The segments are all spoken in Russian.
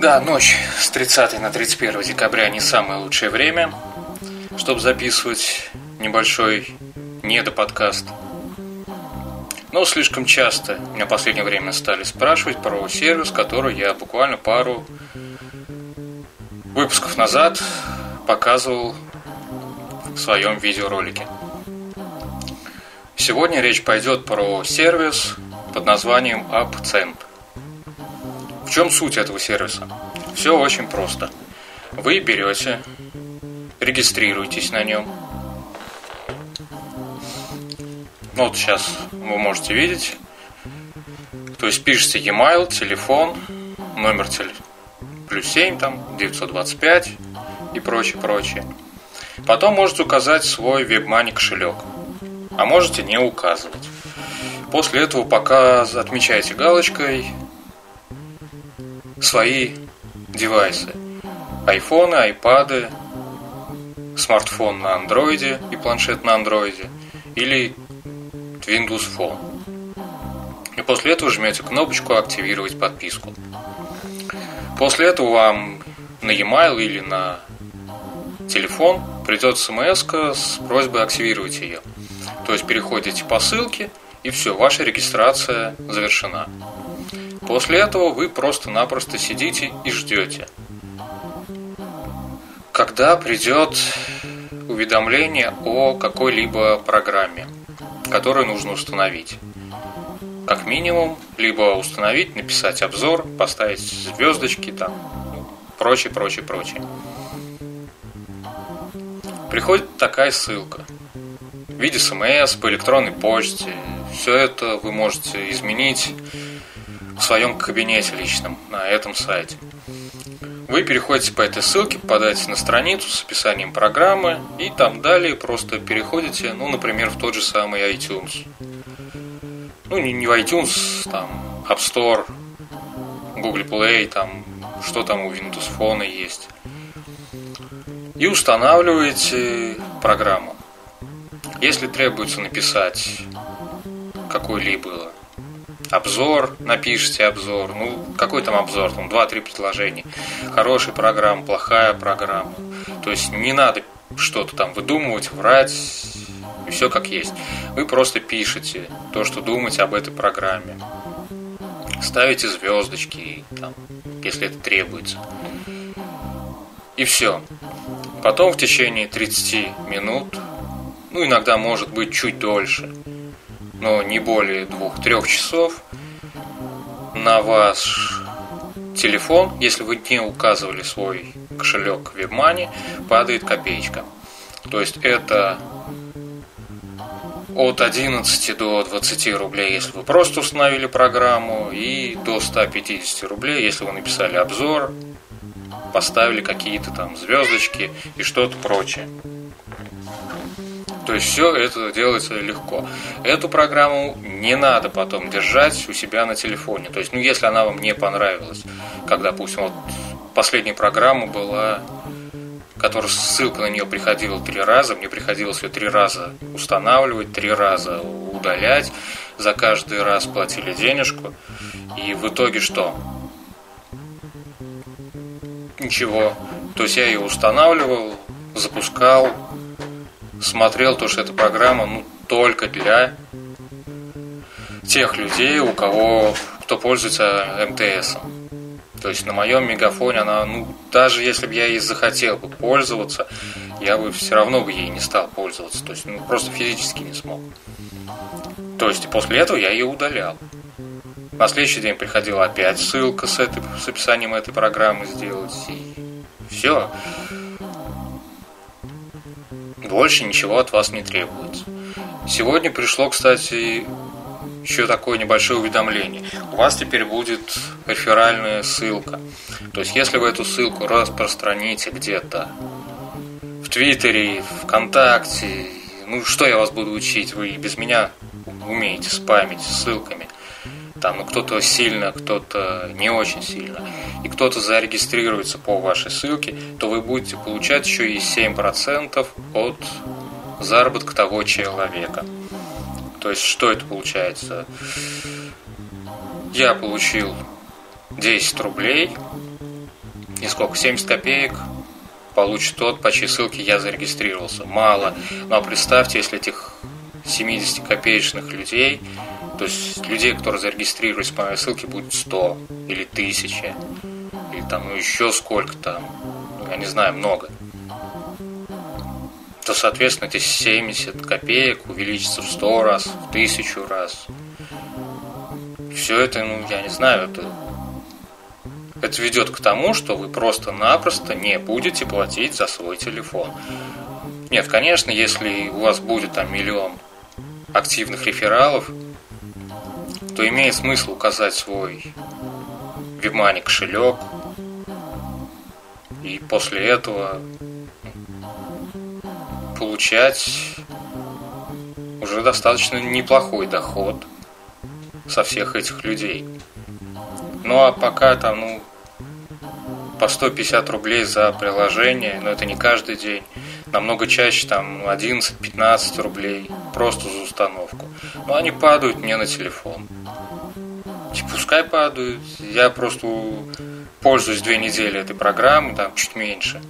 Да, ночь с 30 на 31 декабря не самое лучшее время, чтобы записывать небольшой недоподкаст. Но слишком часто меня в последнее время стали спрашивать про сервис, который я буквально пару выпусков назад показывал в своем видеоролике. Сегодня речь пойдет про сервис под названием AppCent. В чем суть этого сервиса? Все очень просто. Вы берете, регистрируетесь на нем. Вот сейчас вы можете видеть. То есть пишете e-mail, телефон, номер телефона, плюс 7, там, 925 и прочее, прочее. Потом можете указать свой WebMoney кошелек, а можете не указывать. После этого пока отмечаете галочкой свои девайсы. Айфоны, айпады, смартфон на андроиде и планшет на андроиде или Windows Phone. И после этого жмете кнопочку «Активировать подписку». После этого вам на e-mail или на телефон придет смс с просьбой активировать ее. То есть переходите по ссылке, и все, ваша регистрация завершена. После этого вы просто-напросто сидите и ждете, когда придет уведомление о какой-либо программе, которую нужно установить. Как минимум, либо установить, написать обзор, поставить звездочки, там, прочее, прочее, прочее. Приходит такая ссылка виде смс, по электронной почте. Все это вы можете изменить в своем кабинете личном на этом сайте. Вы переходите по этой ссылке, попадаете на страницу с описанием программы и там далее просто переходите, ну, например, в тот же самый iTunes. Ну, не, не в iTunes, там, App Store, Google Play, там, что там у Windows Phone есть. И устанавливаете программу. Если требуется написать какой-либо обзор, напишите обзор. Ну, какой там обзор? Там 2-3 предложения. Хорошая программа, плохая программа. То есть не надо что-то там выдумывать, врать, и все как есть. Вы просто пишете то, что думаете об этой программе. Ставите звездочки, там, если это требуется. И все. Потом в течение 30 минут, ну иногда может быть чуть дольше, но не более двух-трех часов на ваш телефон, если вы не указывали свой кошелек WebMoney, падает копеечка. То есть это от 11 до 20 рублей, если вы просто установили программу, и до 150 рублей, если вы написали обзор, поставили какие-то там звездочки и что-то прочее. То есть все это делается легко. Эту программу не надо потом держать у себя на телефоне. То есть, ну, если она вам не понравилась, как, допустим, вот последняя программа была, которая ссылка на нее приходила три раза, мне приходилось ее три раза устанавливать, три раза удалять, за каждый раз платили денежку, и в итоге что? Ничего. То есть я ее устанавливал, запускал, смотрел то, что эта программа ну, только для тех людей, у кого кто пользуется МТС. То есть на моем мегафоне она, ну, даже если бы я ей захотел бы пользоваться, я бы все равно бы ей не стал пользоваться. То есть, ну, просто физически не смог. То есть, после этого я ее удалял. На следующий день приходила опять ссылка с, этой, с описанием этой программы сделать. И все. Больше ничего от вас не требуется. Сегодня пришло, кстати, еще такое небольшое уведомление. У вас теперь будет реферальная ссылка. То есть, если вы эту ссылку распространите где-то в Твиттере, ВКонтакте, ну что я вас буду учить, вы без меня умеете спамить ссылками. Там, кто-то сильно, кто-то не очень сильно, и кто-то зарегистрируется по вашей ссылке, то вы будете получать еще и 7% от заработка того человека. То есть, что это получается? Я получил 10 рублей и сколько? 70 копеек получит тот, по чьей ссылке я зарегистрировался. Мало. Но представьте, если этих 70 копеечных людей, то есть людей, которые зарегистрировались по моей ссылке, будет 100 или 1000, или там ну, еще сколько там, я не знаю, много то, соответственно, эти 70 копеек увеличится в 100 раз, в 1000 раз. Все это, ну, я не знаю, это, это ведет к тому, что вы просто-напросто не будете платить за свой телефон. Нет, конечно, если у вас будет там миллион активных рефералов, то имеет смысл указать свой WebMoney кошелек, и после этого получать уже достаточно неплохой доход со всех этих людей. Ну а пока там, ну, по 150 рублей за приложение, но это не каждый день. Намного чаще там 11-15 рублей просто за установку. Но они падают мне на телефон. И пускай падают. Я просто пользуюсь две недели этой программой, там чуть меньше.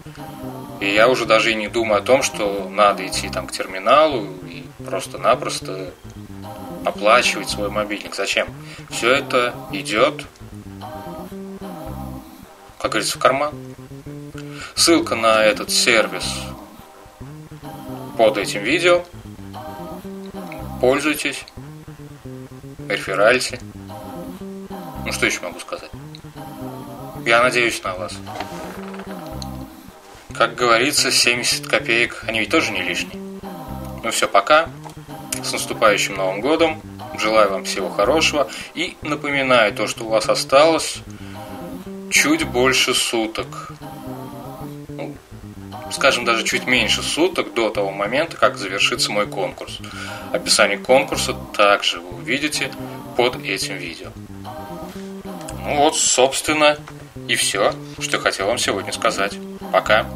И я уже даже и не думаю о том, что надо идти там к терминалу и просто-напросто оплачивать свой мобильник. Зачем? Все это идет, как говорится, в карман. Ссылка на этот сервис под этим видео. Пользуйтесь, реферальте. Ну что еще могу сказать? Я надеюсь на вас. Как говорится, 70 копеек, они ведь тоже не лишние. Ну все, пока. С наступающим Новым Годом. Желаю вам всего хорошего. И напоминаю то, что у вас осталось чуть больше суток. Ну, скажем, даже чуть меньше суток до того момента, как завершится мой конкурс. Описание конкурса также вы увидите под этим видео. Ну вот, собственно, и все, что хотел вам сегодня сказать. Пока.